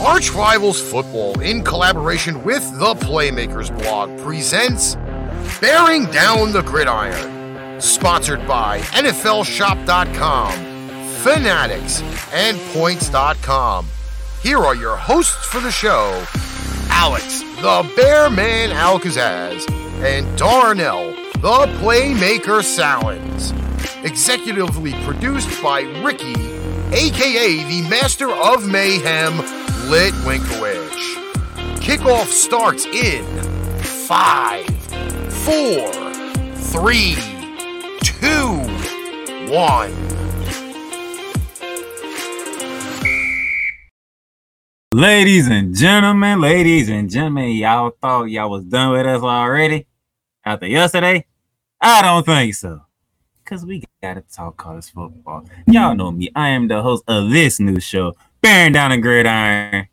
Arch Rivals Football, in collaboration with the Playmakers blog, presents Bearing Down the Gridiron, sponsored by NFLShop.com, Fanatics, and Points.com. Here are your hosts for the show Alex, the Bear Man Al Kazzaz, and Darnell, the Playmaker Sallins. Executively produced by Ricky, aka the Master of Mayhem, Lit Winkowicz. Kickoff starts in five, four, three, two, one. Ladies and gentlemen, ladies and gentlemen, y'all thought y'all was done with us already after yesterday? I don't think so. Cause we gotta talk college football. Y'all know me. I am the host of this new show, Bearing Down the Gridiron,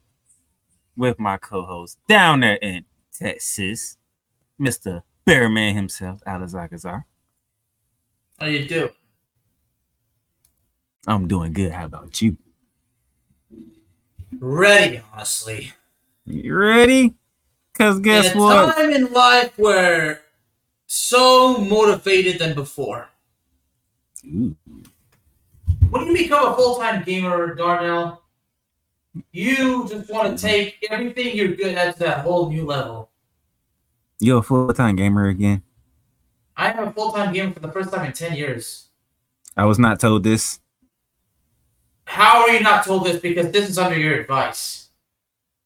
with my co-host down there in Texas, Mr. Bearman himself, Alex Al Kazzaz. How you do? I'm doing good. How about you? Ready, honestly. You ready? Cause guess in a what? time in life where so motivated than before. Ooh. When you become a full-time gamer, Darnell, you just want to take everything you're good at to that whole new level. You a full-time gamer again? I am a full-time gamer for the first time in 10 years. I was not told this. How are you not told this? Because this is under your advice.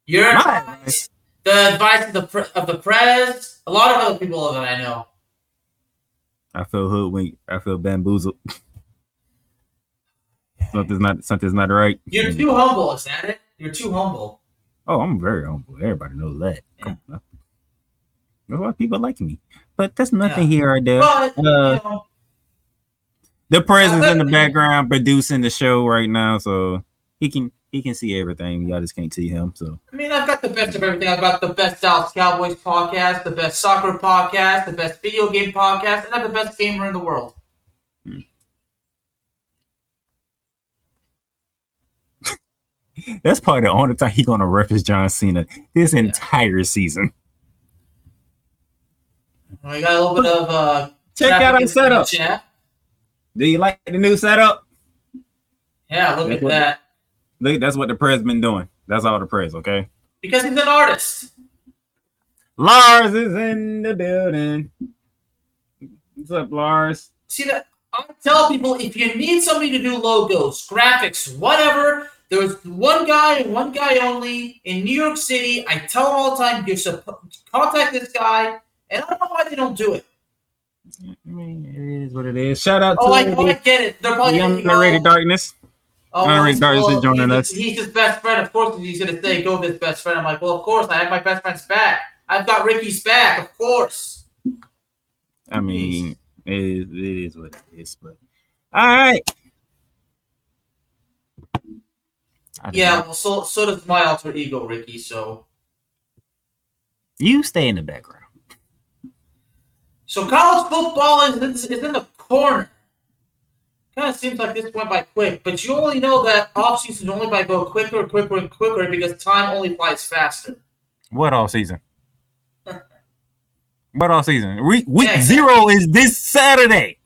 Your My advice, the advice of the pre- of the prez, a lot of other people that I know. I feel hoodwinked. I feel bamboozled. something's not something's not right. You're too humble, is that it? You're too humble. Oh, I'm very humble. Everybody knows that. That's why people like me. But that's nothing Yeah. here or there. But you Uh, know, The president's in the background producing the show right now, so he can he can see everything. Y'all just can't see him. So I mean, I've got the best of everything. I've got the best Dallas Cowboys podcast, the best soccer podcast, the best video game podcast, and I'm the best gamer in the world. That's probably the only time he's gonna reference John Cena this entire season. I got a little bit of uh, Check out traffic our in setup. chat. Do you like the new setup? Yeah, look That's at what- that. Look, that's what the prez been doing. That's all the prez, okay? Because he's an artist. Lars is in the building. What's up, Lars? See that? I tell people if you need somebody to do logos, graphics, whatever, there's one guy and one guy only in New York City. I tell them all the time, you're supposed to contact this guy, and I don't know why they don't do it. I mean, it is what it is. Shout out Oh, I, to oh, I get it. They're probably young thinking, underrated oh, darkness. oh, he's- Darius is joining us. He's his best friend. Of course, he's going to say, go with his best friend. I'm like, well, of course, I have my best friend's back. I've got Ricky's back, of course. I mean, it is, it is what it is. But all right. I don't Yeah, know. well, so so does my alter ego, Ricky. So you stay in the background. so college football is, is, in the corner. Kind of seems like this went by quick, but you only know that offseason only by go quicker, quicker, and quicker because time only flies faster. What all season? what all season? Week week Yeah. zero is this Saturday.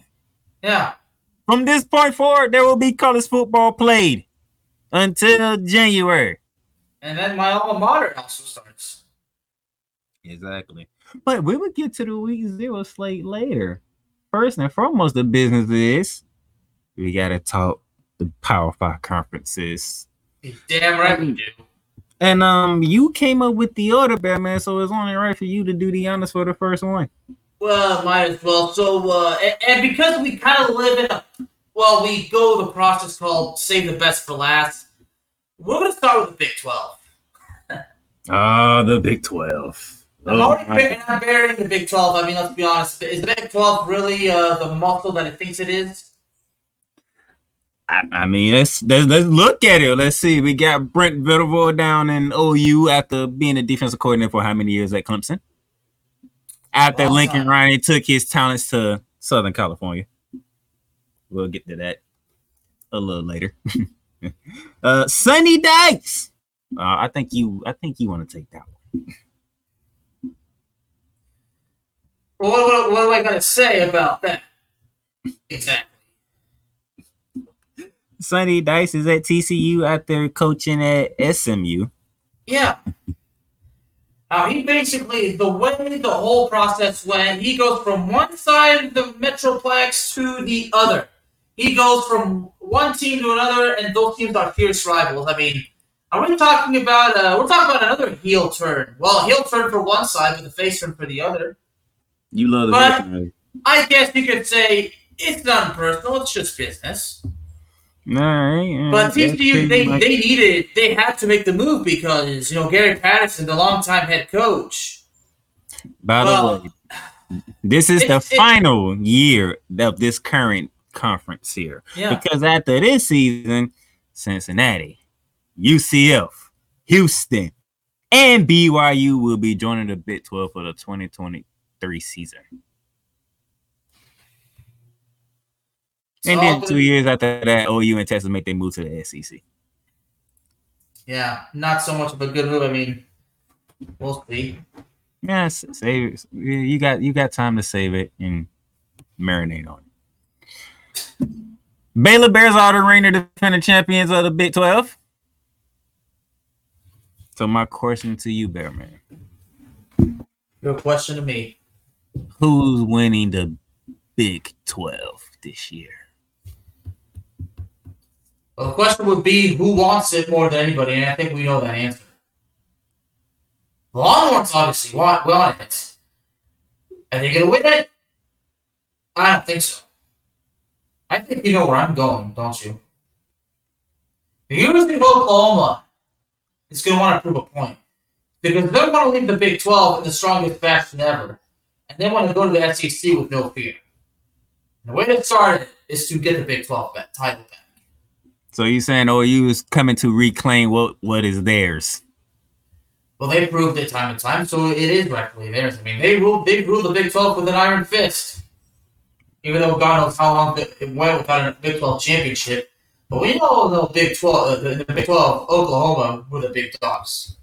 Yeah, From this point forward, there will be college football played until January. and then my alma mater also starts. Exactly. But we will get to the week zero slate later. First and foremost, the business is we gotta talk the Power Five conferences. Damn right we do. And um, you came up with the order, Batman. So it's only right for you to do the honors for the first one. Well, might as well. So, uh, and, and because we kind of live in a, well, we go the process called save the best for last. We're gonna start with the Big Twelve. Ah, the Big Twelve. I'm Oh, already my- bur- I'm burying the Big Twelve. I mean, let's be honest. Is the Big Twelve really uh, the muscle that it thinks it is? I, I mean, let's, let's let's look at it. Let's see. We got Brent Venables down in OU after being a defensive coordinator for how many years at Clemson? After Long Lincoln time. Riley took his talents to Southern California. We'll get to that a little later. uh Sonny Dykes Uh, I think you. I think you want to take that one. What, what, what am I gonna say about that? Exactly. Sonny Dykes is at TCU out there coaching at SMU. Yeah. Uh, he basically, the way the whole process went, he goes from one side of the Metroplex to the other. He goes from one team to another, and those teams are fierce rivals. I mean, are we talking about, uh, we're talking about another heel turn. Well, heel turn for one side, but the face turn for the other. You love the But- victim. I guess you could say it's not personal, it's just business. All right. But yeah, that's TCU, they, much- they needed, they had to make the move because, you know, Gary Patterson, the longtime head coach, By well, the way, this is it- the it- final year of this current conference here. yeah. Because after this season, Cincinnati, UCF, Houston, and BYU will be joining the Big 12 for the 2023 season. And So, then two years after that, OU and Texas make their move to the SEC. Yeah, not so much of a good move. I mean, we'll see. Yes, save it. You got you got time to save it and marinate on it. Baylor Bears are the reigning defending champions of the Big 12. So my question to you, Bearman. Your question to me. Who's winning the Big 12 this year? Well, the question would be who wants it more than anybody, and I think we know that answer. The Longhorns obviously want, want it. Are they going to win it? I don't think so. I think you know where I'm going, don't you? The University of Oklahoma is going to want to prove a point. Because they want to leave the Big 12 in the strongest fashion ever. And they want to go to the SEC with no fear. And the way they started is to get the Big 12 back, title back. So you're saying OU is coming to reclaim what what is theirs? Well, they proved it time and time, so it is rightfully theirs. I mean, they ruled they ruled the Big 12 with an iron fist. Even though God knows how long it went without a Big 12 championship. But we know the Big 12, uh, the, the Big 12, Oklahoma were the big dogs.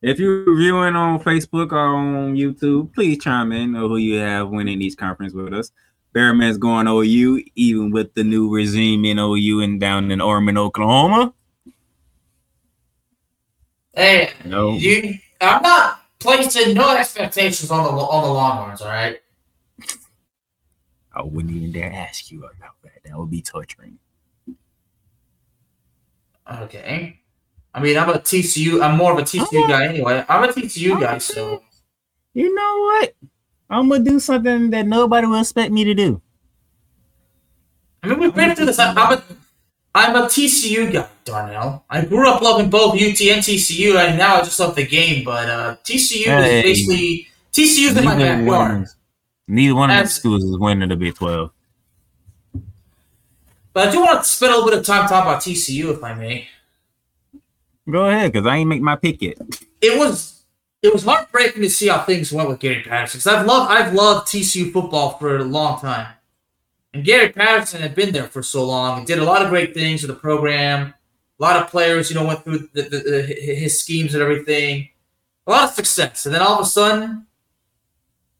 If you're viewing on Facebook or on YouTube, please chime in on who you have winning each conference with us. Bearman's going OU, even with the new regime in OU and down in Norman, Oklahoma. Hey, No. you, I'm not placing no expectations on the on the Longhorns. All right. I wouldn't even dare ask you about that. That would be torturing. Okay. I mean, I'm a TCU. I'm more of a TCU guy anyway. I'm a TCU guy, so You know what? I'm gonna do something that nobody will expect me to do. I mean, we've been through this. I'm a, I'm a TCU guy, Darnell. I grew up loving both UT and TCU, and now I just love the game. But uh, TCU Hey. is basically TCU's in my backyard. one, neither one of the As- um, schools is winning the Big 12. But I do want to spend a little bit of time talking about TCU, if I may. Go ahead, because I ain't make my pick yet. It was it was heartbreaking to see how things went with Gary Patterson. Because I've loved I've loved TCU football for a long time, and Gary Patterson had been there for so long and did a lot of great things with the program. A lot of players, you know, went through the, the, the, his schemes and everything. A lot of success, and then all of a sudden,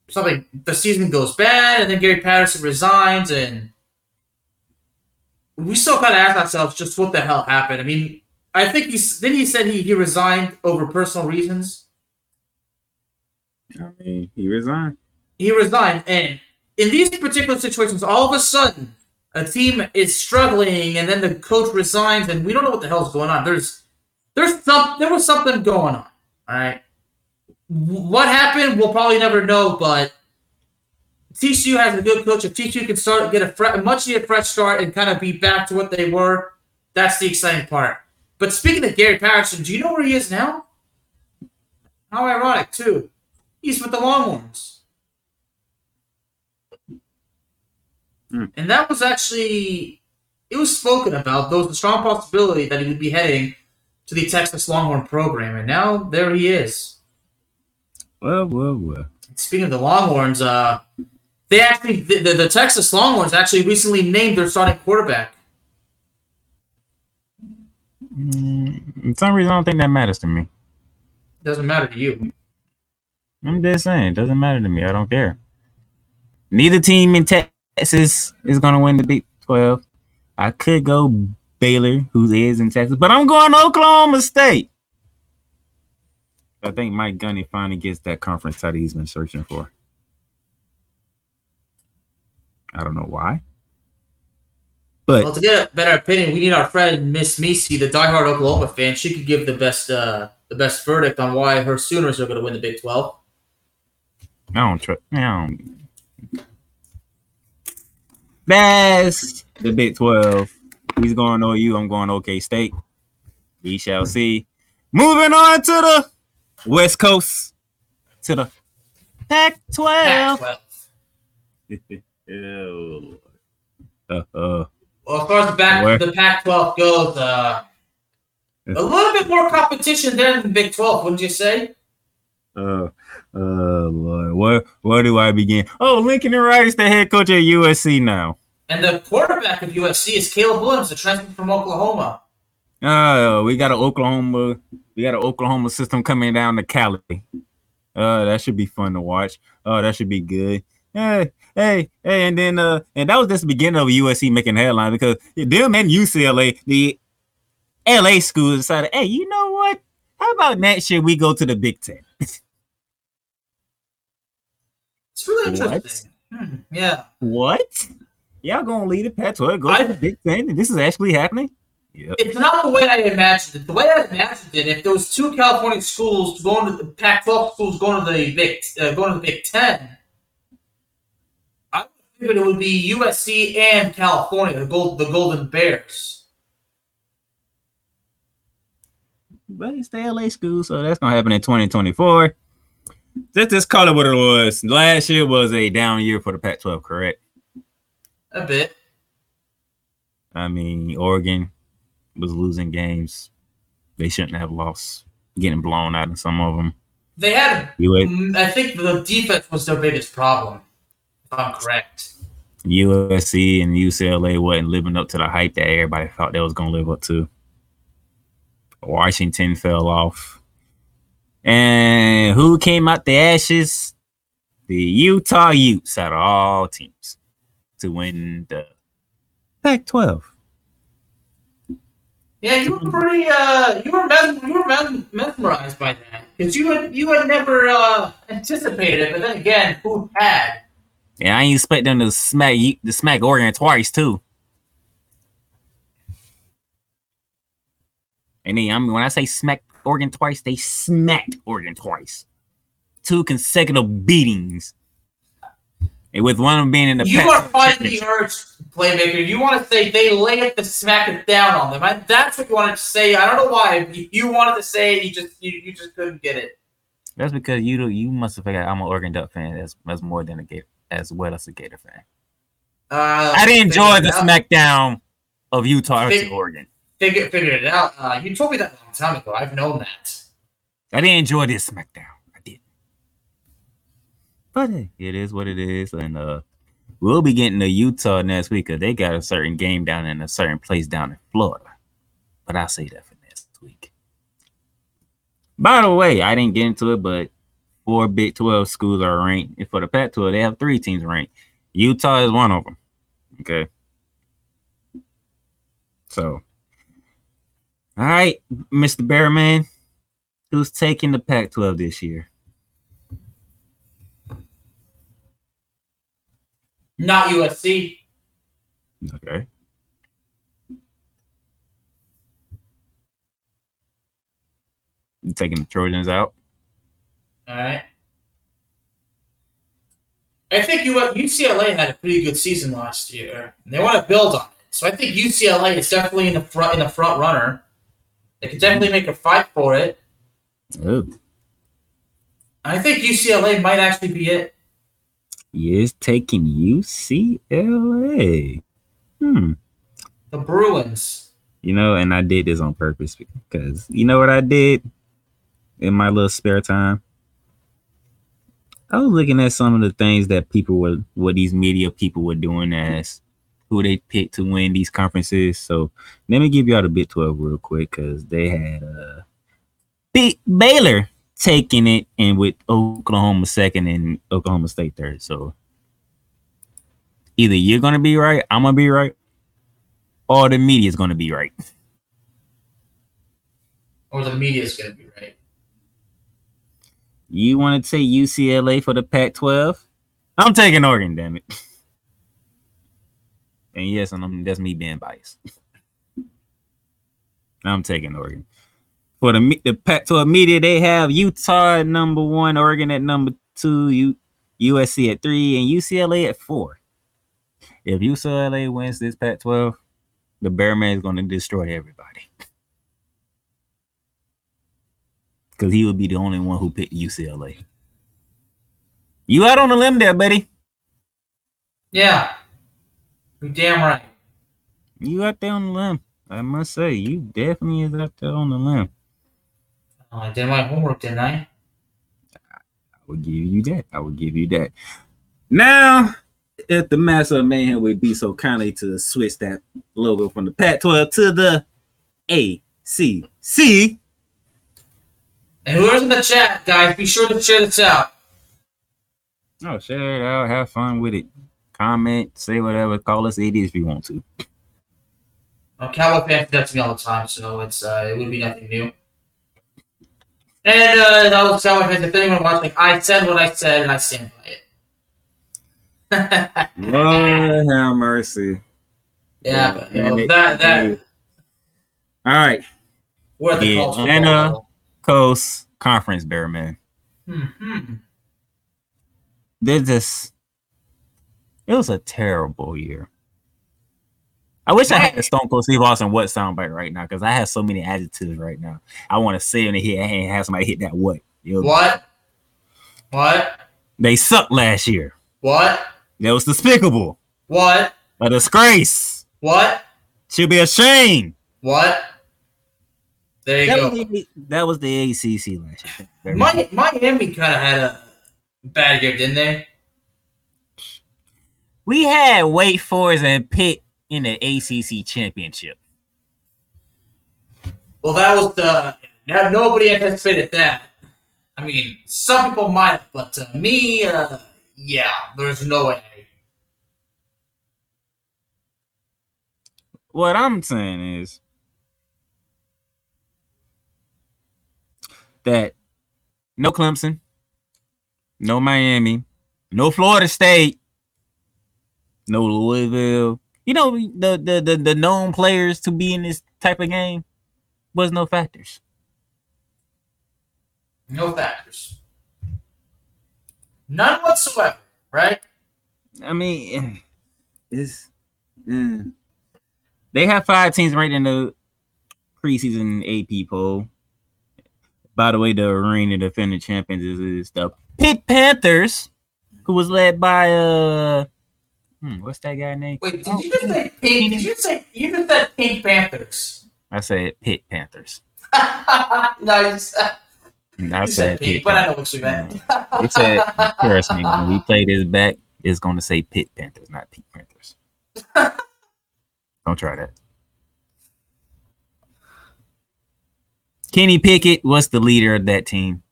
something the season goes bad, and then Gary Patterson resigns, and we still kind of ask ourselves just what the hell happened. I mean, I think he's then he said he, he resigned over personal reasons. I mean, he resigned. He resigned, and in these particular situations, all of a sudden, a team is struggling, and then the coach resigns, and we don't know what the hell's going on. There's, there's some, there was something going on. All right, what happened, we'll probably never know, but TCU has a good coach. If TCU can start get a, fre- a much needed fresh start and kind of be back to what they were, that's the exciting part. But speaking of Gary Patterson, do you know where he is now? How ironic, too. He's with the Longhorns. Hmm. And that was actually it was spoken about. There was a strong possibility that he would be heading to the Texas Longhorn program, and now there he is. Well, well, well. Speaking of the Longhorns, uh, they actually the, the, the Texas Longhorns actually recently named their starting quarterback. Mm, for some reason, I don't think that matters to me. Doesn't matter to you. I'm just saying, it doesn't matter to me. I don't care. Neither team in Texas is going to win the Big 12. I could go Baylor, who is in Texas, but I'm going Oklahoma State. I think Mike Gundy finally gets that conference title he's been searching for. I don't know why. But Well, to get a better opinion, we need our friend Miss Misi, the diehard Oklahoma fan. She could give the best uh, the best verdict on why her Sooners are going to win the Big 12. I don't trust. I don't. That's the Big 12. He's going OU. I'm going OK State. We shall see. Moving on to the West Coast, to the Pac 12. Ew. Uh, uh, Well, as far as the back Where? the Pac-12 goes, uh, a little bit more competition than the Big 12, wouldn't you say? uh, uh, Lord. Where, where do I begin? Oh, Lincoln and Riley's the head coach at USC now. And the quarterback of USC is Caleb Williams, the transfer from Oklahoma. Uh, we got an Oklahoma, we got an Oklahoma system coming down to Cali. Uh, that should be fun to watch. Oh, that should be good. Hey, hey, hey, and then uh, and that was just the beginning of USC making headlines because them and UCLA, the LA schools decided, hey, you know what? How about next year we go to the Big Ten? It's really What? interesting. Hmm, yeah. What? Y'all gonna lead the Pac-12, go I- to the Big Ten, and this is actually happening? Yep. It's not the way I imagined it. The way I imagined it, if there was two California schools going to the Pac-12 schools going to the Big uh, going to the Big Ten, I figured it would be USC and California, the gold the Golden Bears. But it's the LA school, so that's gonna happen in 2024. Just just call it what it was. Last year was a down year for the Pac-12, correct? A bit. I mean, Oregon was losing games they shouldn't have lost, getting blown out in some of them. They had. Mm, I think the defense was their biggest problem. If I'm correct. USC and UCLA wasn't living up to the hype that everybody thought they was gonna live up to. Washington fell off. And who came out the ashes? The Utah Utes out of all teams to win the Pac-12. Yeah, you were pretty. Uh, you were mes- you were mes- mesmerized by that because you had you had never uh, anticipated it, but then again, who had? Yeah, I ain't expect them to smack you to smack Oregon twice too. And then I mean when I say smack Oregon twice, they smacked Oregon twice. Two consecutive beatings. With one of them being in the You are fighting the urge, playmaker. You want to say they lay it to smack it down on them. I, that's what you wanted to say. I don't know why. You, you wanted to say it, you just you, you just couldn't get it. That's because you do you must have figured I'm an Oregon Duck fan as, as more than a Gator as well as a Gator fan. Uh, I didn't enjoy the smackdown of Utah versus Fig- Oregon. Figure, figured it out. Uh, you told me that a long time ago. I've known that. I didn't enjoy this SmackDown. But it is what it is. And uh we'll be getting to Utah next week because they got a certain game down in a certain place down in Florida. But I'll say that for next week. By the way, I didn't get into it, but four Big 12 schools are ranked. And for the Pac 12, they have three teams ranked. Utah is one of them. Okay. So, all right, Mr. Bearman, who's taking the Pac 12 this year? Not USC. Okay. You're taking the Trojans out? All right. I think UCLA had a pretty good season last year. And they want to build on it. So I think UCLA is definitely in the front in the front runner. They could definitely make a fight for it. Oh, I think UCLA might actually be it. He is taking UCLA. Hmm. The Bruins. You know, and I did this on purpose because you know what I did in my little spare time? I was looking at some of the things that people were, what these media people were doing as who they picked to win these conferences. So let me give y'all the Big 12 real quick because they had uh Baylor taking it and with Oklahoma second and Oklahoma State third. So either you're gonna be right, I'm gonna be right, or the media's gonna be right. Or the media's gonna be right. You want to take UCLA for the Pac-12? I'm taking Oregon, damn it. And yes, and I'm, that's me being biased. I'm taking Oregon. For the the Pac-12 media, they have Utah at number one, Oregon at number two, U- USC at three, and UCLA at four. If UCLA wins this Pac-12, the Bearman is going to destroy everybody. Because he would be the only one who picked UCLA. You out on a limb there, buddy. Yeah. You're damn right. You out there on the limb. I must say, you definitely is out there on the limb. Oh, I did my homework, didn't I? I would give you that. I would give you that. Now, if the Master of Mayhem would be so kindly to switch that logo from the Pac-12 to the ACC. And whoever's in the chat, guys, be sure to share this out. Oh, share it out. Have fun with it. Comment, say whatever. Call us idiots if you want to. Uh, Cowboy fans do that to me all the time, so it's uh, it would be nothing new. And uh, that was Cowboy fans. If anyone watching, I said what I said, and I stand by it. Lord have mercy. yeah, but, you know, it- that that All right. we're the Yeah, college football and, level. Coast Conference Bear Man. Mhm. They're just it was a terrible year. I wish I had the Stone Cold Steve Austin what soundbite right now because I have so many adjectives right now. I want to say in the hit and have somebody hit that what. You know, What? What? They sucked last year. What? That was despicable. What? A disgrace. What? Should be ashamed. What? There you That go. was, the, that was the ACC last year. Mi- Miami kind of had a bad year, didn't they? we had Wake Forest and Pitt in the ACC championship. Well, that was the. Now nobody anticipated that. I mean, some people might, but uh, me, uh, yeah, there's no way. What I'm saying is that no Clemson, no Miami, no Florida State, no Louisville. You know the the the, the known players to be in this type of game was no factors. No factors. None whatsoever, right? I mean, it's mm. they have five teams right in the preseason AP poll. By the way, the arena defending champions is, is the Pitt Panthers, who was led by uh, hmm, what's that guy name? Wait, did you just say pink? Did you say you just said Pink Panthers? I said Pitt Panthers. nice. And I You said said pink, Pitt but I know what you meant. It said, trust me, when we play this back, it's going to say Pitt Panthers, not Pitt Panthers. Don't try that. Kenny Pickett was the leader of that team.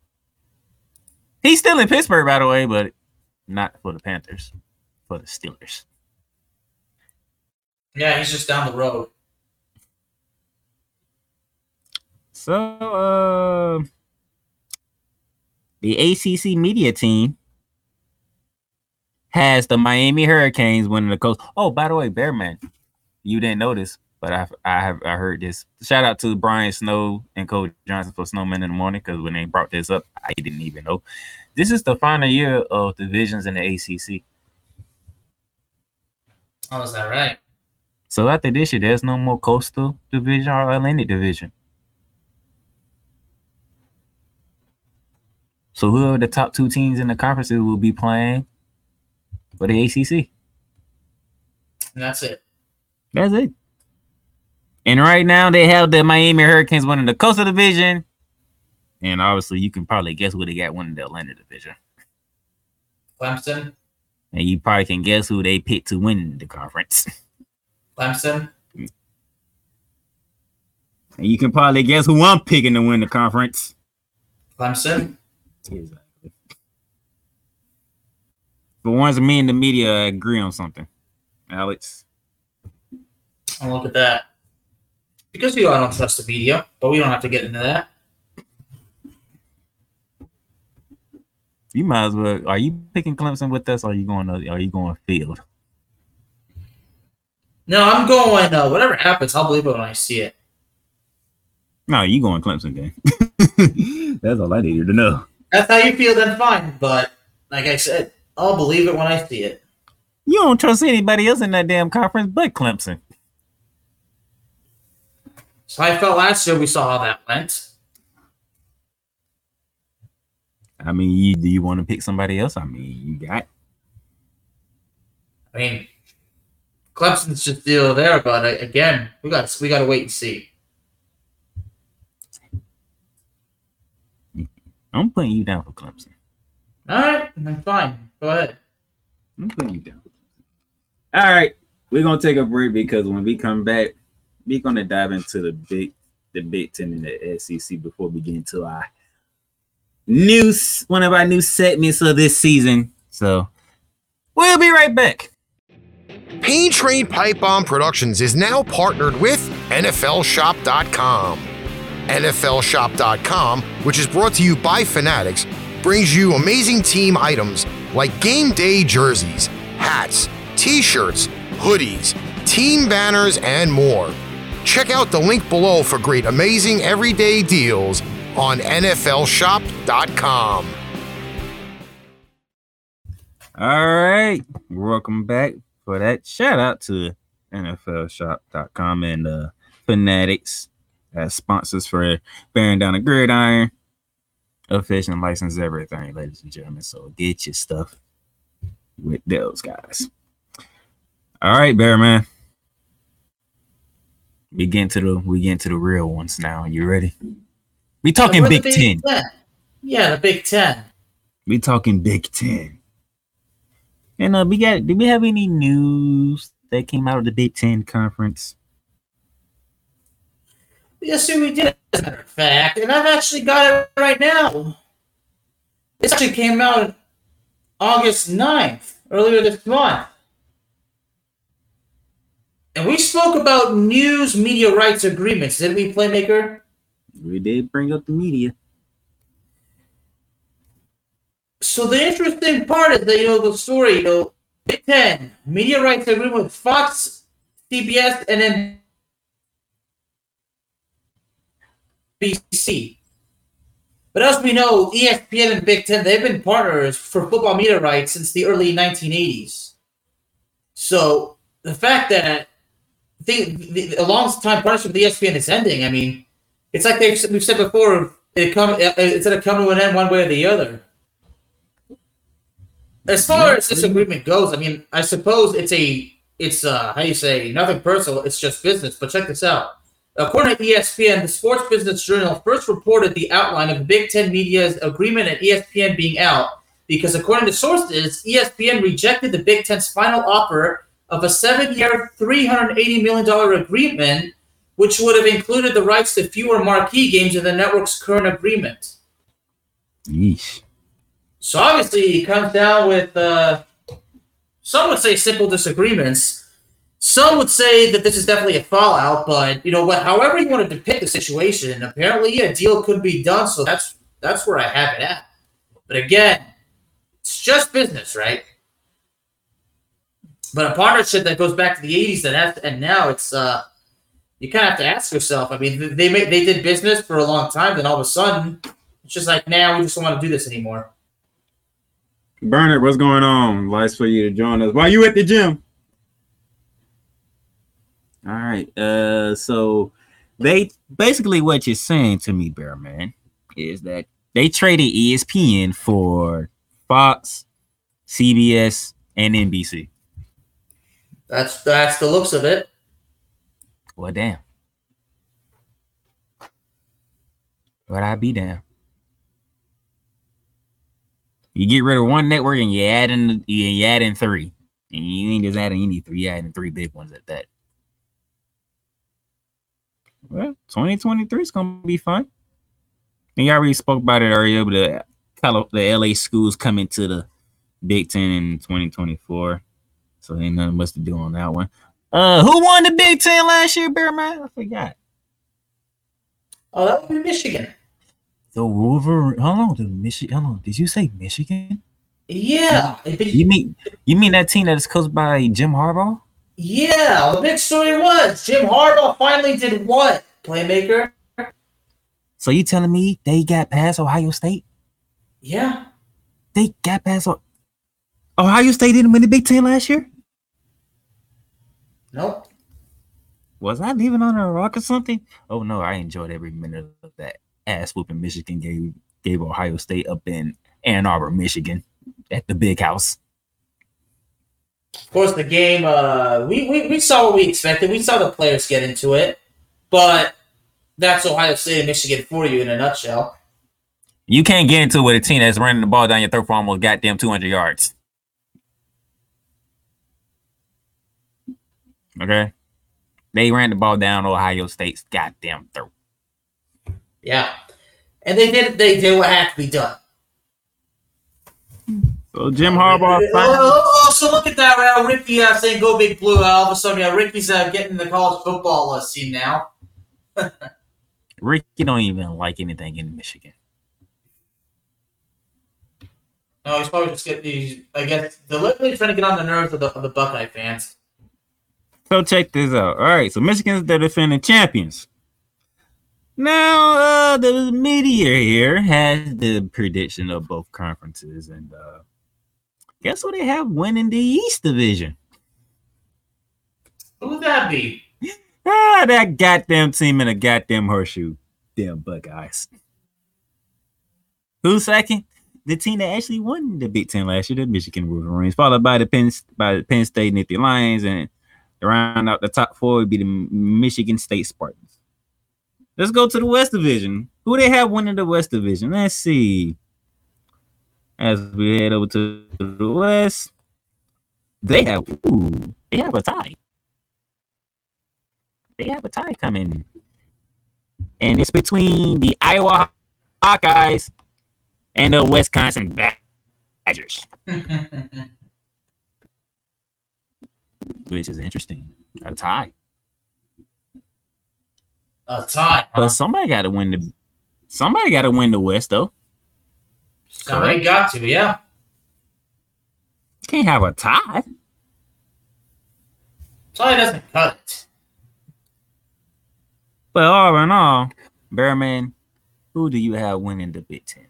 He's still in Pittsburgh, by the way, but not for the Panthers, for the Steelers. Yeah, he's just down the road. So, uh, the ACC media team has the Miami Hurricanes winning the coast. Oh, by the way, Bearman, you didn't notice, but I I have I heard this. Shout out to Brian Snow and Coach Johnson for Snowman in the morning because when they brought this up, I didn't even know. This is the final year of divisions in the ACC. Oh, is that right? So after this year, there's no more coastal division or Atlantic division. So whoever the top two teams in the conferences will be playing for the ACC. And that's it. That's it. And right now they have the Miami Hurricanes winning the Coastal Division. And obviously you can probably guess who they got winning the Atlantic Division. Clemson. And you probably can guess who they picked to win the conference. Clemson. And you can probably guess who I'm picking to win the conference. Clemson. Exactly. For once, me and the media agree on something. Alex. I'll look at that. Because we all don't trust the media, but we don't have to get into that. You might as well. Are you picking Clemson with us? Or are you going? To, are you going field? No, I'm going. Uh, whatever happens, I'll believe it when I see it. No, you going Clemson game. That's all I needed to know. That's how you feel, then fine. But like I said, I'll believe it when I see it. You don't trust anybody else in that damn conference but Clemson. So I felt last year we saw how that went. I mean, you, do you want to pick somebody else? I mean, you got. I mean, Clemson's just still there, but uh, again, we got we got to wait and see. I'm putting you down for Clemson. All right, then fine. Go ahead. I'm putting you down. All right, we're gonna take a break because when we come back, we're gonna dive into the big, the Big Ten and the SEC before we get into our new one of our new segments of this season. So we'll be right back. Pain Train Pipe Bomb Productions is now partnered with NFLShop.com. NFLShop.com, which is brought to you by Fanatics, brings you amazing team items like game day jerseys, hats, t shirts, hoodies, team banners, and more. Check out the link below for great, amazing everyday deals on NFLShop.com. All right, welcome back for that. Shout out to NFLShop.com and uh, Fanatics as sponsors for bearing down the gridiron, official license, everything, ladies and gentlemen. So get your stuff with those guys. All right, Bear Man. We get into the we get into the real ones now. You ready? We talking We're the Big Ten. Yeah, the Big Ten. We talking Big Ten. And uh, we got. Did we have any news that came out of the Big Ten conference? Yes, sir, we did. As a matter of fact, and I've actually got it right now. This actually came out August 9th, earlier this month. And we spoke about news media rights agreements, didn't we, Playmaker? We did bring up the media. So the interesting part is that you know the story, you know, Big Ten media rights agreement with Fox, CBS, and then NBC. But as we know, ESPN and Big Ten they've been partners for football media rights since the early 1980s. So the fact that think the, a long time partnership with ESPN is ending. I mean, it's like they've we've said before. It come it's gonna come to an end one way or the other. As far as this agreement goes, I mean, I suppose it's a it's uh how you say nothing personal. It's just business. But check this out. According to ESPN, the Sports Business Journal first reported the outline of the Big Ten Media's agreement and ESPN being out because, according to sources, ESPN rejected the Big Ten's final offer of a seven-year, $380 million agreement, which would have included the rights to fewer marquee games in the network's current agreement. Yeesh. So obviously, it comes down with uh, some would say simple disagreements. Some would say that this is definitely a fallout, but you know what? However you want to depict the situation, apparently a deal could be done. So that's that's where I have it at. But again, it's just business, right? But a partnership that goes back to the '80s and after, and now it's uh, you kind of have to ask yourself. I mean, they made they did business for a long time, then all of a sudden, it's just like now we just don't want to do this anymore. Bernard, what's going on? Nice for you to join us. Why you at the gym? All right. Uh, so they basically what you're saying to me, Bear Man, is that they traded ESPN for Fox, CBS, and NBC. That's that's the looks of it. Well, damn. But I be damn. You get rid of one network and you add in you add in three. And you ain't just adding any three, you adding three big ones at that. Well, 2023 is gonna be fun. And you already spoke about it earlier, but the, the LA schools coming to the Big Ten in 2024. So ain't nothing much to do on that one. Uh, who won the Big Ten last year, Bear Man? I forgot. Oh, that would be Michigan. The Wolverine. Hold on, the Michigan. Hold on. Did you say Michigan? Yeah. You mean you mean that team that is coached by Jim Harbaugh? Yeah, the big story was Jim Harbaugh finally did what? Playmaker? So you telling me they got past Ohio State? Yeah. They got past Ohio State didn't win the Big Ten last year? Nope. Was I leaving on a rock or something? Oh no, I enjoyed every minute of that ass whooping Michigan gave gave Ohio State up in Ann Arbor, Michigan, at the big house. Of course, the game, uh, we, we, we saw what we expected. We saw the players get into it, but that's Ohio State and Michigan for you in a nutshell. You can't get into it with a team that's running the ball down your throat for almost goddamn 200 yards. Okay? They ran the ball down Ohio State's goddamn throat. Yeah. And they did they did what had to be done. So Jim Harbaugh Oh, oh, oh, so look at that right now. Ricky uh, saying go big blue. Uh, all of a sudden, yeah, Ricky's uh, getting the college football uh, scene now. Ricky don't even like anything in Michigan. No, he's probably just getting these, I guess, deliberately trying to get on the nerves of the, of the Buckeye fans. So check this out. All right, so Michigan's the defending champions. Now, uh, the media here has the prediction of both conferences, and uh, guess what they have winning the East Division? Who would that be? Ah, that goddamn team in a goddamn horseshoe. Damn Buckeyes. Who's second? The team that actually won the Big Ten last year, the Michigan Wolverines, followed by the Penn by the Penn State Nittany Lions, and round out the top four would be the Michigan State Spartans. Let's go to the West Division. Who they have winning the West Division? Let's see. As we head over to the West, they have ooh, they have a tie. They have a tie coming, and it's between the Iowa Hawkeyes and the Wisconsin Badgers, which is interesting. A tie. A tie. But somebody got to win the. Somebody got to win the West though. Somebody got to, yeah. Can't have a tie. Tie doesn't cut it. But all in all, Bearman, who do you have winning the Big Ten?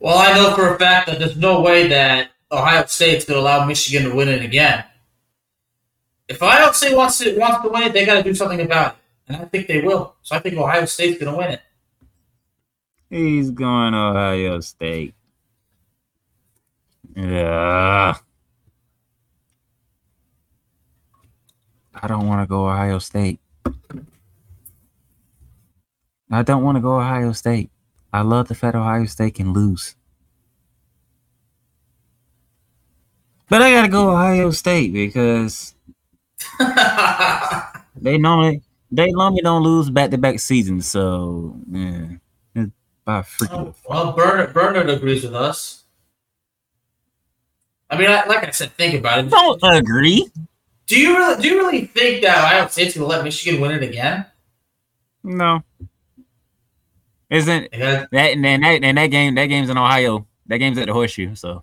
Well, I know for a fact that there's no way that Ohio State's going to allow Michigan to win it again. If Ohio State wants to wants to win it, they got to do something about it, and I think they will. So I think Ohio State's going to win it. He's going Ohio State. Yeah. I don't want to go Ohio State. I don't want to go Ohio State. I love the fact Ohio State can lose. But I gotta go Ohio State because they normally they normally don't lose back to back seasons. So yeah, it's by freaking. Oh, well, Bernard, Bernard agrees with us. I mean, I, like I said, think about it. Don't agree. Do you really do you really think that Ohio State's going to let Michigan win it again? No. Isn't that and then that and that game that game's in Ohio. That game's at the horseshoe, so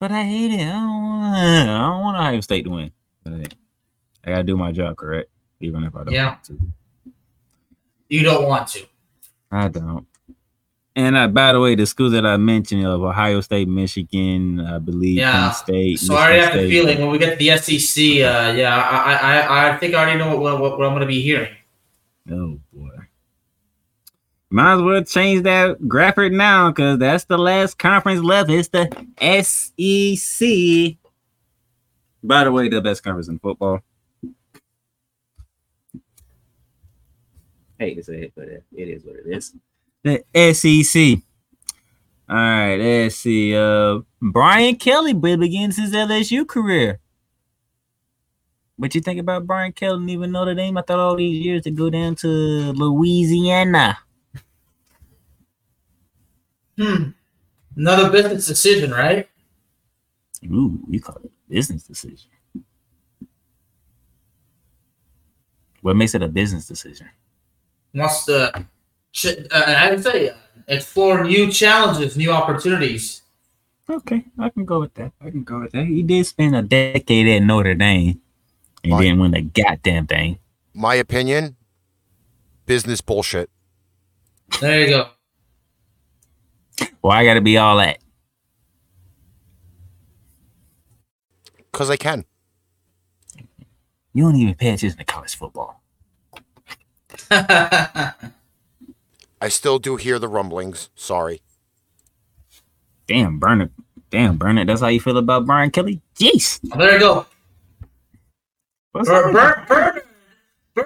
but I hate it. I don't want I don't want Ohio State to win. I gotta do my job correct, even if I don't Yeah. want to. you don't want to. I don't. And uh, by the way, the schools that I mentioned of Ohio State, Michigan, I believe Yeah. Penn State. So I already Michigan have the State. feeling when we get to the SEC, uh, yeah, I, I, I, think I already know what, what, what I'm going to be hearing. Oh boy. Might as well change that graphic now because that's the last conference left. It's the SEC. By the way, the best conference in football. Hate to say it, but it is what it is. The SEC. All right, let's see. Uh, Brian Kelly begins his LSU career. What you think about Brian Kelly? Didn't even know the name. I thought all these years to go down to Louisiana. Hmm. Another business decision, right? Ooh, you call it a business decision. What makes it a business decision? Wants to, ch- uh, I would say, uh, explore new challenges, new opportunities. Okay, I can go with that. I can go with that. He did spend a decade at Notre Dame and Right. didn't win the goddamn thing. My opinion, business bullshit. There you go. Well, I got to be all that. Because I can. You don't even pay attention to college football. I still do hear the rumblings. Sorry. Damn, Bernard. Damn, Bernard. That's how you feel about Brian Kelly? Jeez. Oh, there you go. What's up Bernard, with that? Bernard,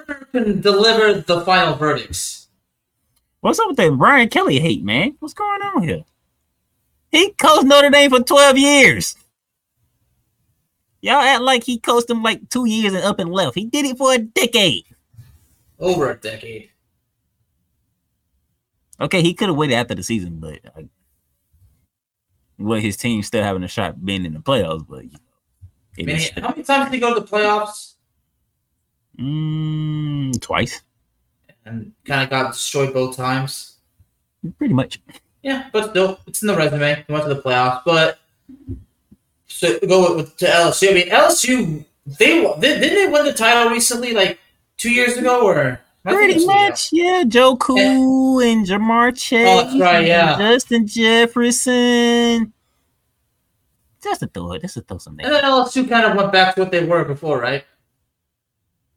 Bernard can deliver the final verdicts. What's up with that Brian Kelly hate, man? What's going on here? He coached Notre Dame for 12 years. Y'all act like he coached them like two years and up and left. He did it for a decade. Over a decade. Okay, he could have waited after the season, but uh, well, his team still having a shot being in the playoffs. But you know, I it mean, is- how many times did he go to the playoffs mm, twice, and kind of got destroyed both times? pretty much. Yeah, but still, it's in the resume. He went to the playoffs, but so go with, to LSU. I mean, LSU they, they didn't they win the title recently, like two years ago, or I think it Pretty much, yeah. Joe Cool and Ja'Marr Chase, Oh, that's right, yeah. Justin Jefferson. Just to throw it, just to throw some And then LSU kind of went back to what they were before, right?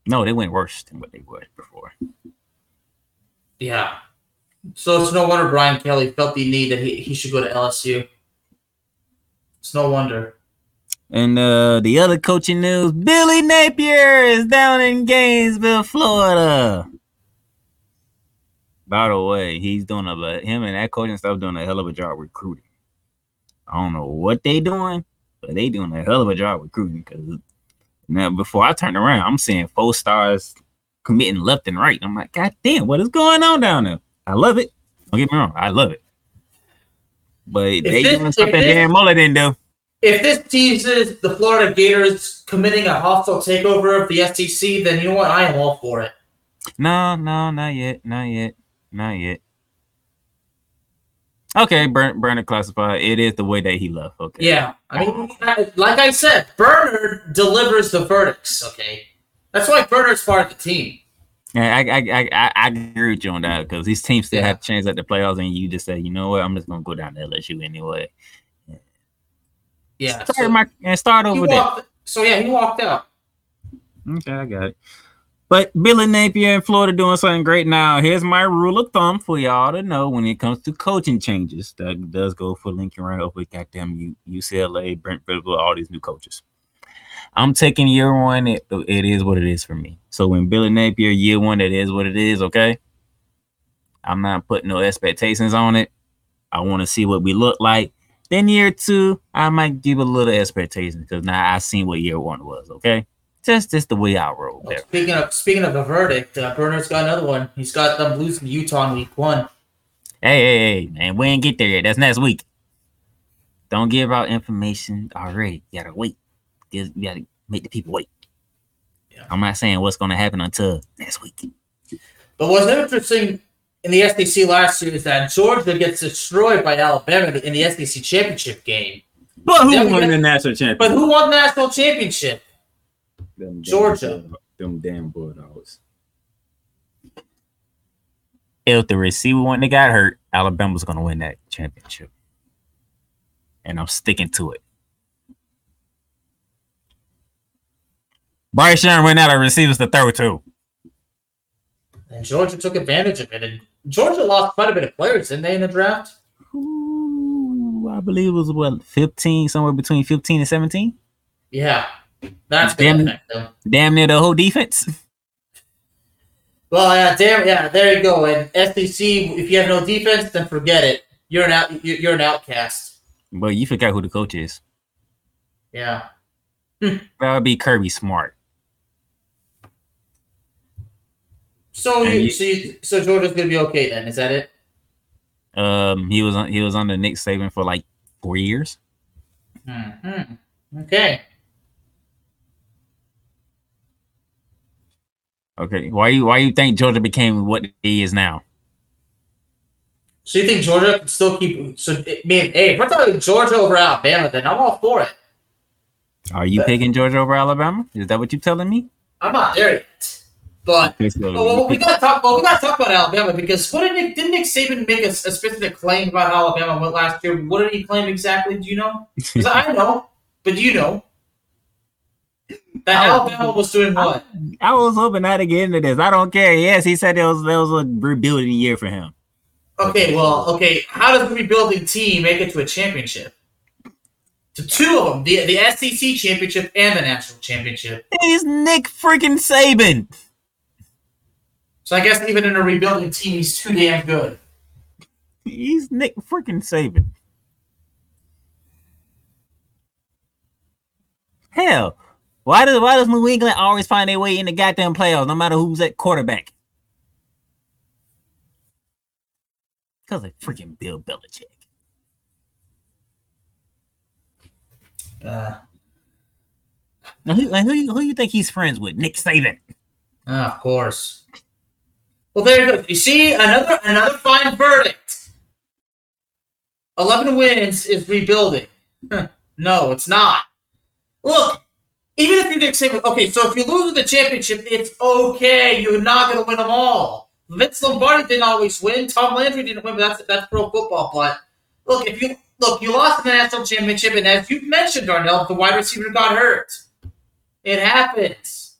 No, they went worse than what they were before. Yeah. So it's no wonder Brian Kelly felt the need that he, he should go to LSU. It's no wonder. And uh the other coaching news: Billy Napier is down in Gainesville, Florida. By the way, he's doing a but him and that coaching staff doing a hell of a job recruiting. I don't know what they doing, but they doing a hell of a job recruiting. Because now, before I turn around, I'm seeing four stars committing left and right. I'm like, God damn, what is going on down there? I love it. Don't get me wrong, I love it. But they this- doing if something this- Dan Mullen didn't do. If this teases the Florida Gators committing a hostile takeover of the SEC, then you know what? I am all for it. No, no, not yet, not yet, not yet. Okay, burn, it classified. It is the way that he left. Okay. Yeah. I mean, like I said, Bernard delivers the verdicts, okay? That's why Bernard's part of the team. Yeah, I, I, I, I, agree with you on that because these teams still Yeah. have a chance at the playoffs, and you just say, you know what, I'm just gonna go down to LSU anyway. Yeah. Start So, my and start over there. so yeah, he walked out. Okay, I got it. But Billy Napier in Florida doing something great now. Here's my rule of thumb for y'all to know when it comes to coaching changes. That does go for Lincoln Riley over goddamn UCLA, Brent Venables, all these new coaches. I'm taking year one. It, it is what it is for me. So when Billy Napier year one, it is what it is. Okay. I'm not putting no expectations on it. I want to see what we look like. Then year two, I might give a little expectation because now I seen what year one was. Okay. Just just the way I roll Well, there. speaking of speaking of a verdict, uh, Bernard's got another one. He's got them losing to Utah in week one. Hey, hey, hey, man, we ain't get there yet. That's next week. Don't give out information already. You gotta wait. You gotta make the people wait. Yeah. I'm not saying what's gonna happen until next week. But what's interesting in the SEC last year is that Georgia gets destroyed by Alabama in the SEC championship game. But who won the national championship? But who won the national championship? Them Georgia. Bull- Them damn Bulldogs. If the receiver wouldn't have got hurt, Alabama's gonna win that championship. And I'm sticking to it. Bryce Young ran out of receivers to throw to. And Georgia took advantage of it. And Georgia lost quite a bit of players, didn't they, in the draft? Ooh, I believe it was what 15, somewhere between 15 and 17. Yeah. That's Damn. going to affect. Damn near the whole defense. Well, yeah, damn, yeah, there you go. And SEC, if you have no defense, then forget it. You're an out. you- You're an outcast. But you forgot who the coach is. Yeah. That would be Kirby Smart. So you, you- so you, so Georgia's gonna be okay then? Is that it? Um, he was on he was under Nick Saban for like four years. hmm Okay. Okay, why you why you think Georgia became what he is now? So you think Georgia can still keep? So I mean, hey, if we're talking Georgia over Alabama, then I'm all for it. Are you But- picking Georgia over Alabama? Is that what you're telling me? I'm not there yet, but so well, we gotta talk. Well, we gotta talk about Alabama because what did Nick? Didn't Nick Saban make a, a specific claim about Alabama went last year? What did he claim exactly? Do you know? 'Cause I know, but do you know Alabama was doing what? pick- I was hoping not to get into this. I don't care. Yes, he said it was that was a rebuilding year for him. Okay, well, okay. How does a rebuilding team make it to a championship? To two of them, the the SEC championship and the national championship. He's Nick freaking Saban. So I guess even in a rebuilding team, he's too damn good. He's Nick freaking Saban. Hell, why does why does New England always find their way in the goddamn playoffs, no matter who's at quarterback? Because of freaking Bill Belichick. Uh, Now, who, like, who, you- who you think he's friends with? Nick Saban. ah, of course. Well, there you go. You see another another fine verdict. Eleven wins is rebuilding. No, it's not. Look, even if you didn't say, okay, so if you lose the championship, it's okay. You're not going to win them all. Vince Lombardi didn't always win. Tom Landry didn't win, but that's that's pro football. But look, if you look, you lost the national championship, and as you mentioned, Darnell, the wide receiver got hurt. It happens.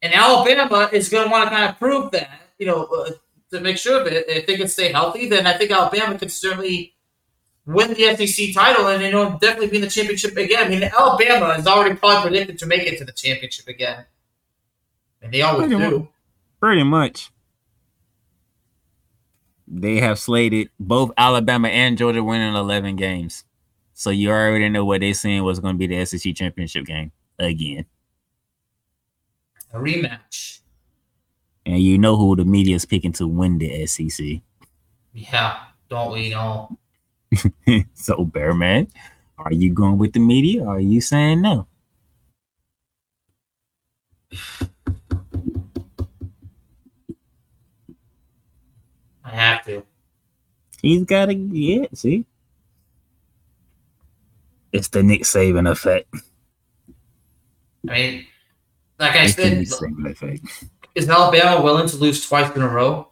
And Alabama is going to want to kind of prove that, you know, uh, to make sure that if they can stay healthy, then I think Alabama can certainly win the SEC title and you know definitely be in the championship again. I mean, Alabama is already probably predicted to make it to the championship again, and they always Pretty do. Pretty much. They have slated both Alabama and Georgia winning 11 games. So you already know what they're saying was going to be the SEC championship game again. A rematch. And you know who the media is picking to win the SEC. Yeah, don't we know? so, Bearman, are you going with the media or are you saying no? I have to. He's got to, yeah, see? It's the Nick Saban effect. I mean, like I It's said, Nick Saban effect. is Alabama willing to lose twice in a row?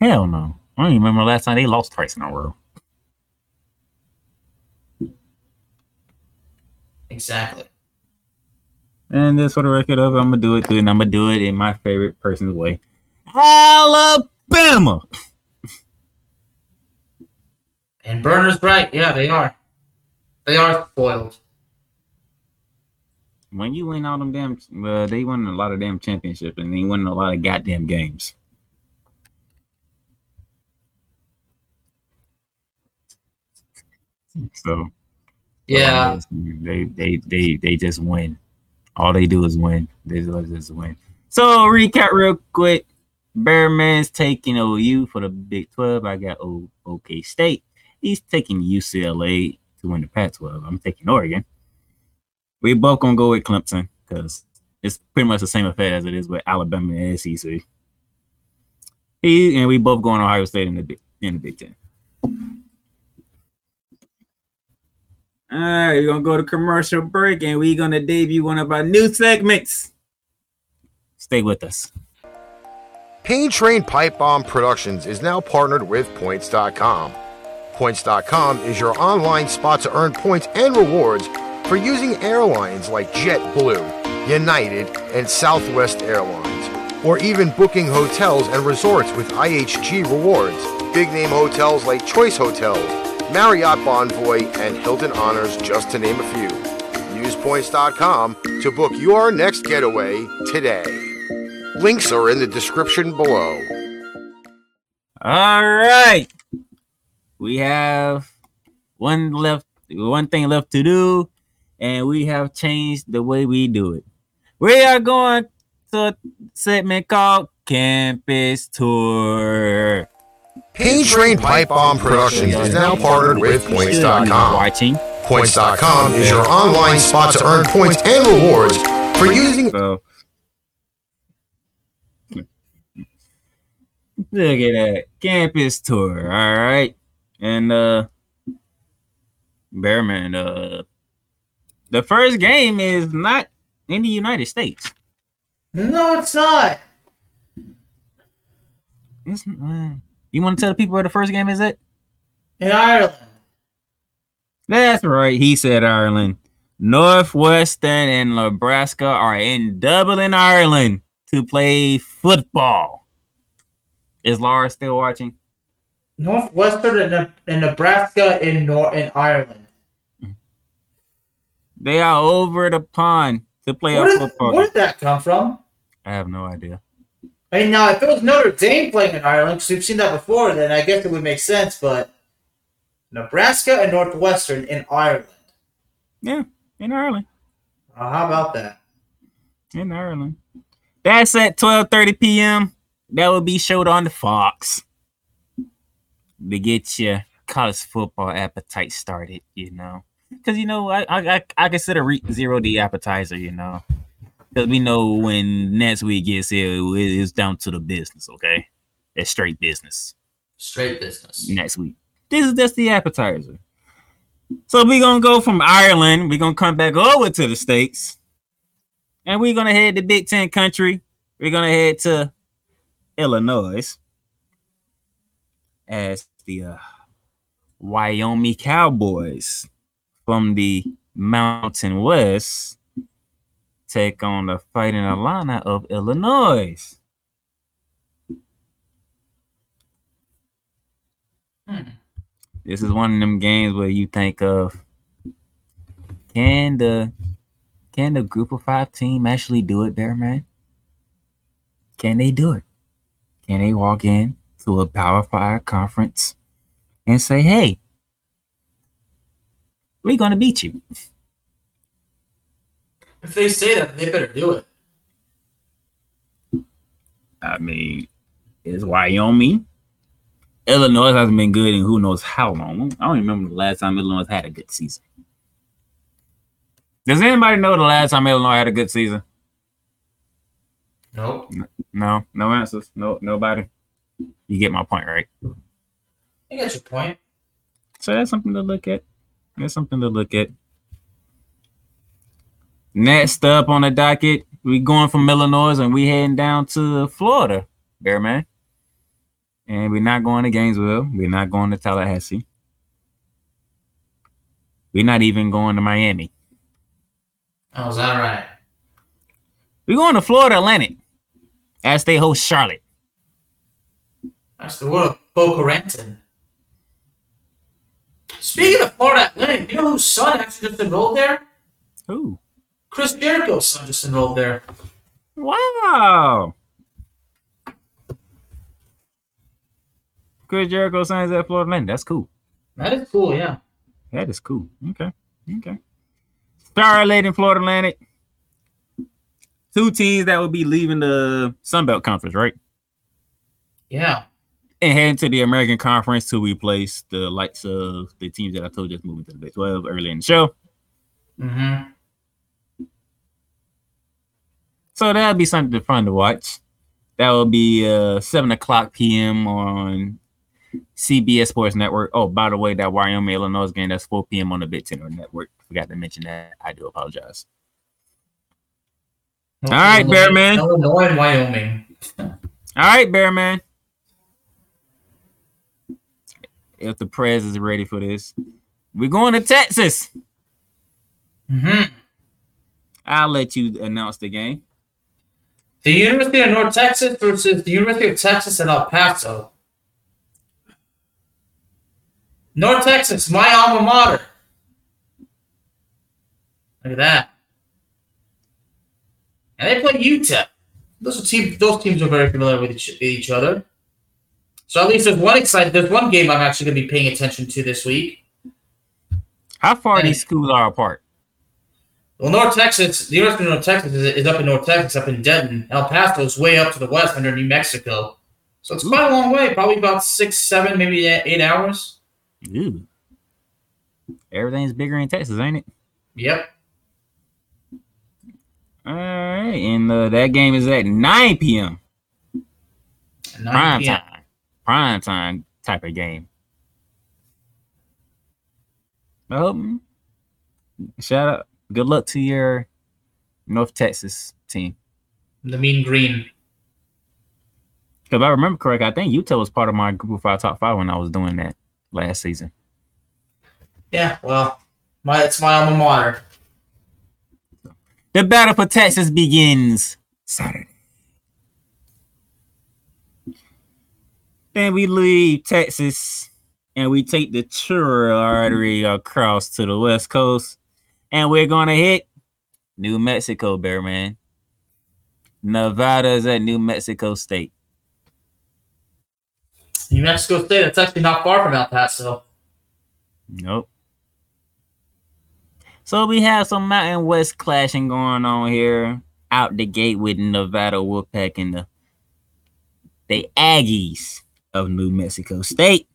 Hell no. I don't even remember last time they lost twice in a row. Exactly. And just for the record of, I'm gonna do it, too, and I'm gonna do it in my favorite person's way. Alabama. And Burner's right. Yeah, they are. They are spoiled. When you win all them damn, uh, they win a lot of damn championships, and they win a lot of goddamn games. So Yeah. they they they they just win. All they do is win. They just just win. So recap real quick. Bearman's taking OU for the Big 12. I got o- OK State. He's taking UCLA to win the Pac-12. I'm taking Oregon. We both gonna go with Clemson because it's pretty much the same affair as it is with Alabama and SEC. He and we both going Ohio State in the Big in the Big Ten. All right, we're gonna go to commercial break and we're gonna debut one of our new segments. Stay with us. Pain Train Pipe Bomb Productions is now partnered with Points.com. Points.com is your online spot to earn points and rewards for using airlines like JetBlue, United, and Southwest Airlines, or even booking hotels and resorts with IHG rewards. Big name hotels like Choice Hotels, Marriott Bonvoy, and Hilton Honors, just to name a few. Use Points.com to book your next getaway today. Links are in the description below. All right. we have one left, one thing left to do, and we have changed the way we do it. We are going to a segment called Campus Tour. Pain Train Pipe Bomb Productions is now partnered with Points.com. Watching. Points.com is your online spot to earn points and rewards for using. So look at that campus tour. All right, and uh, Bearman. Uh, the first game is not in the United States. No, it's not. It's, uh, you want to tell the people where the first game is at? In Ireland. That's right. He said Ireland. Northwestern and Nebraska are in Dublin, Ireland to play football. Is Laura still watching? Northwestern and, and Nebraska in Nor- in Ireland. They are over the pond to play Where a did, football. where did that come from? I have no idea. I mean, now if it was Notre Dame playing in Ireland, because we've seen that before, then I guess it would make sense. But Nebraska and Northwestern in Ireland. Yeah, in Ireland. Uh, how about that? In Ireland. That's at 12:30 p.m. That will be showed on the Fox to get your college football appetite started. You know, because you know I I I, I consider re- zero the appetizer. You know, because we know when next week gets here, it's down to the business. Okay, it's straight business Straight business. next week. This is just the appetizer. So we're gonna go from Ireland. We're gonna come back over to the States. And we're gonna head to Big Ten country. We're gonna head to Illinois as the uh, Wyoming Cowboys from the Mountain West take on the Fighting Illini of Illinois. Hmm. This is one of them games where you think of can the can the group of five team actually do it there, man? Can they do it? Can they walk in to a power five conference and say, hey, we're gonna beat you? If they say that, they better do it. I mean, it's Wyoming. Illinois hasn't been good in who knows how long. I don't even remember the last time Illinois had a good season. Does anybody know the last time Illinois had a good season? Nope. No, no answers. No, nobody. You get my point, right? I get your point. So that's something to look at. That's something to look at. Next up on the docket, we going from Illinois and we heading down to Florida, Bear Man. And we're not going to Gainesville. We're not going to Tallahassee. We're not even going to Miami. Oh, is that right? We're going to Florida Atlantic as they host Charlotte. That's the word Boca Raton. Speaking of Florida Atlantic, you know whose son actually just enrolled there? Ooh. Chris Jericho's son just enrolled there. Wow. Chris Jericho signs at Florida Atlantic. That's cool. That is cool, yeah. That is cool. Okay. Okay. Charlotte in Florida Atlantic. Two teams that would be leaving the Sun Belt Conference, right? Yeah. And heading to the American Conference to replace the likes of the teams that I told you just moving to the Big 12 early in the show. Mm-hmm. So that'll be something fun to watch. That will be uh 7 o'clock p.m. on CBS Sports Network. Oh, by the way, that Wyoming Illinois game that's 4 p.m. on the Big Ten Network. Forgot to mention that. I do apologize. All right, Bear Man. Illinois and Wyoming. All right, Bear Man. If the press is ready for this, we're going to Texas. Mm-hmm. I'll let you announce the game. The University of North Texas versus the University of Texas at El Paso. North Texas, my alma mater. Look at that. And they play UTEP. Those are team, those teams are very familiar with each, with each other. So at least there's one excited. There's one game I'm actually going to be paying attention to this week. How far Hey. these schools are apart? Well, North Texas, the University of North Texas is, is up in North Texas, up in Denton. El Paso is way up to the west under New Mexico. So it's quite a long way, probably about six, seven, maybe eight hours. Ooh. Everything's bigger in Texas, ain't it? Yep. All right, and uh, that game is at 9 p.m. 9 prime p.m. time, prime time type of game. Um, shout out, good luck to your North Texas team. The Mean Green. If I remember correct, I think UTEP was part of my group of five top five when I was doing that last season. Yeah, well, my it's my alma mater. The battle for Texas begins Saturday. Then we leave Texas and we take the tour artery across to the west coast, and we're gonna hit New Mexico, Bear Man. Nevada is at New Mexico State. New Mexico State. That's actually not far from El Paso. Nope. So we have some Mountain West clashing going on here. Out the gate with Nevada Wolfpack and the the Aggies of New Mexico State.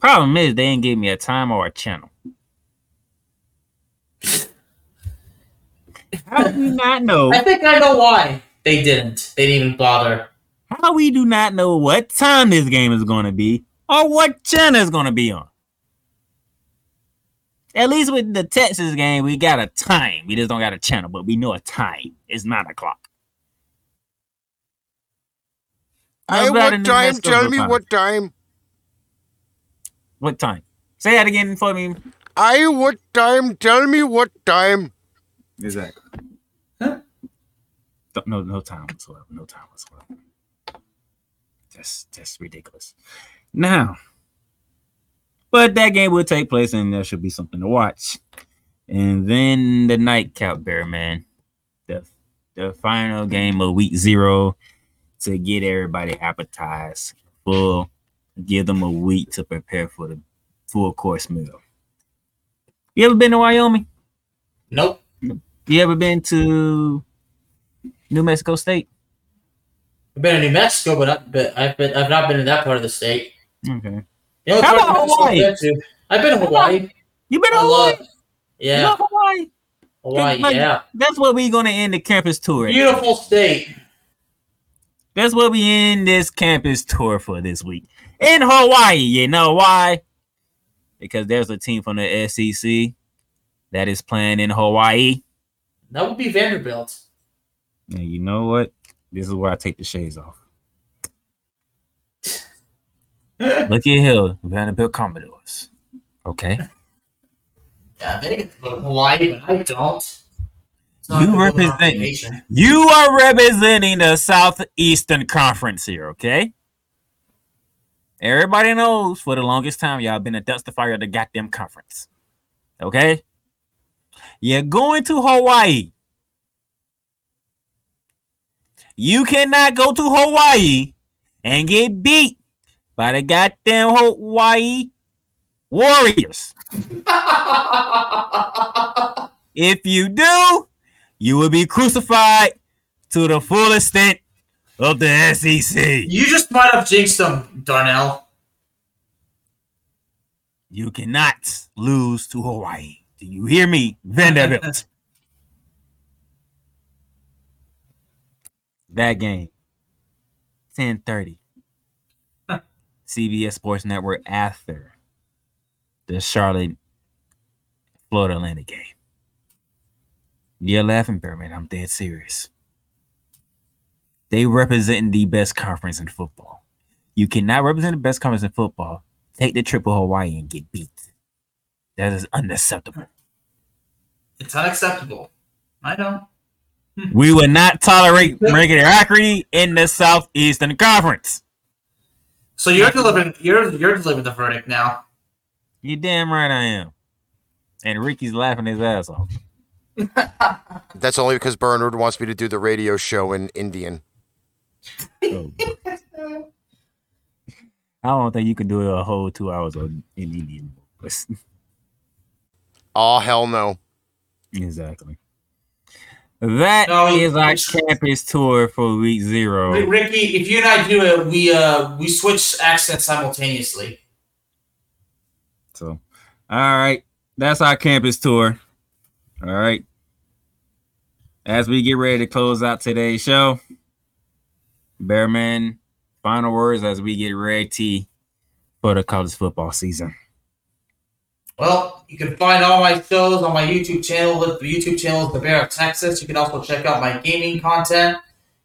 Problem is they didn't give me a time or a channel. How do we not know? I think I know why they didn't. They didn't even bother. How we do not know what time this game is going to be or what channel it's going to be on? At least with the Texas game, we got a time. We just don't got a channel, but we know a time. It's nine o'clock. Hey, Nevada, what time? Tell me what time. What time? Say that again for me. I what time? Tell me what time. Exactly. Huh? No, no time whatsoever. No time whatsoever. That's that's ridiculous. Now, but that game will take place, and there should be something to watch. And then the nightcap, Bear Man, the the final game of week zero to get everybody appetized, full, give them a week to prepare for the full course meal. You ever been to Wyoming? Nope. You ever been to New Mexico State? I've been in New Mexico, but, I, but I've been I've not been in that part of the state. Okay. The only How about Mexico I've been to- I've been to Hawaii. You been to Hawaii? love. You Yeah, Hawaii? Hawaii. Like, Yeah, That's where we're gonna end the campus tour. beautiful state. That's where we end this campus tour for this week. In Hawaii. You know why? Because there's a team from the SEC that is playing in Hawaii. That would be Vanderbilt. And you know what? This is where I take the shades off. Look at here, Vanderbilt Commodores. Okay. Yeah, they go to Hawaii, but I don't. You represent- You are representing the Southeastern Conference here, okay? Everybody knows for the longest time y'all been a dumpster fire of the goddamn conference. Okay? You're going to Hawaii. You cannot go to Hawaii and get beat by the goddamn Hawaii Warriors. If you do, you will be crucified to the full extent of the SEC. you just might have jinxed them, Darnell. You cannot lose to Hawaii. Do you hear me, Vanderbilt? that game, ten thirty, CBS Sports Network after the Charlotte Florida Atlantic game. You're laughing, Bearman. I'm dead serious. They represent the best conference in football. You cannot represent the best conference in football. Take the trip to Hawaii and get beat. That is unacceptable. It's unacceptable. I know. Hmm. We will not tolerate mediocrity in the Southeastern Conference. So you're delivering you're you're delivering the verdict now. You damn right I am. And Ricky's laughing his ass off. That's only because Bernard wants me to do the radio show in Indian. Oh, I don't think you can do it a whole two hours on in Indian. Oh hell no. exactly. That No, is our campus tour for week zero. Ricky, if you and I do it, we uh we switch accents simultaneously. So, all right, that's our campus tour. All right. As we get ready to close out today's show, Bearman, final words as we get ready for the college football season. Well, you can find all my shows on my YouTube channel. The YouTube channel is The Bear of Texas. You can also check out my gaming content.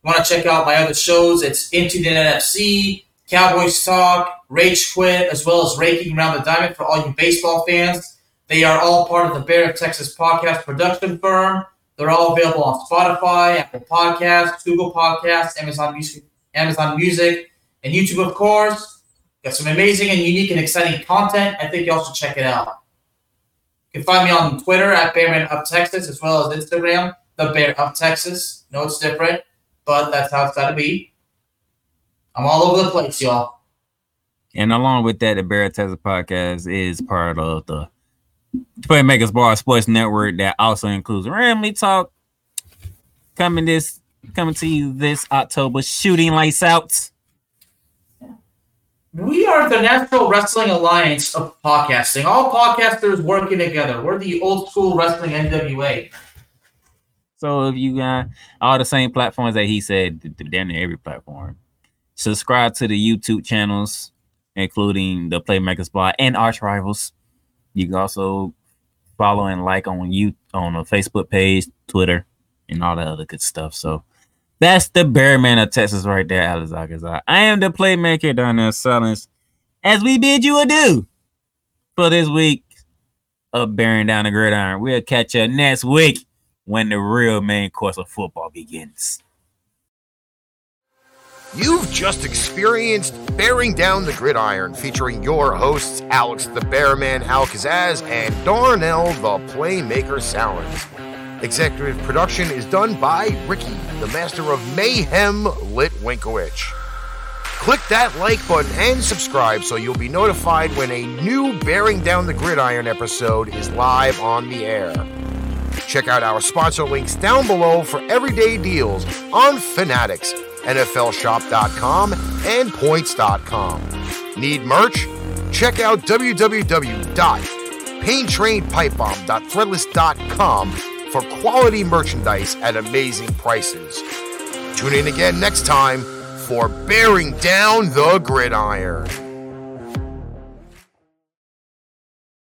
You want to check out my other shows? It's Into the NFC, Cowboys Talk, Rage Quit, as well as Raking Around the Diamond for all you baseball fans. They are all part of the Bear of Texas podcast production firm. They're all available on Spotify, Apple Podcasts, Google Podcasts, Amazon Music, Amazon Music, and YouTube, of course. Got some amazing and unique and exciting content. I think you all should check it out. You can find me on Twitter at Bearman of Texas, as well as Instagram, the Bear of Texas. No, it's different, but that's how it's got to be. I'm all over the place, y'all. And along with that, the Bear Texas podcast is part of the Playmakers Bar Sports Network that also includes Ramley Talk coming this coming to you this October, shooting lights out. We are the National Wrestling Alliance of podcasting. All podcasters working together. We're the old school wrestling NWA. So if you got all the same platforms that he said, damn near every platform, subscribe to the YouTube channels, including the Playmakers Bar and Arch Rivals. You can also follow and like on you on the Facebook page, Twitter, and all that other good stuff. So that's the Bearman of Texas right there, Alex. I am the playmaker down there, Sallins. As we bid you adieu for this week of bearing down the gridiron. We'll catch you next week when the real main course of football begins. You've just experienced Bearing Down the Gridiron, featuring your hosts Alex the Bearman Al Kazzaz and Darnell the Playmaker Sallins. Executive production is done by Ricky, the master of mayhem, Litwinkowich. Click that like button and subscribe so you'll be notified when a new Bearing Down the Gridiron episode is live on the air. Check out our sponsor links down below for everyday deals on Fanatics, NFLShop.com, and Points.com. Need merch? Check out www.paintrainpipebomb.threadless.com for quality merchandise at amazing prices. Tune in again next time for Bearing Down the Gridiron.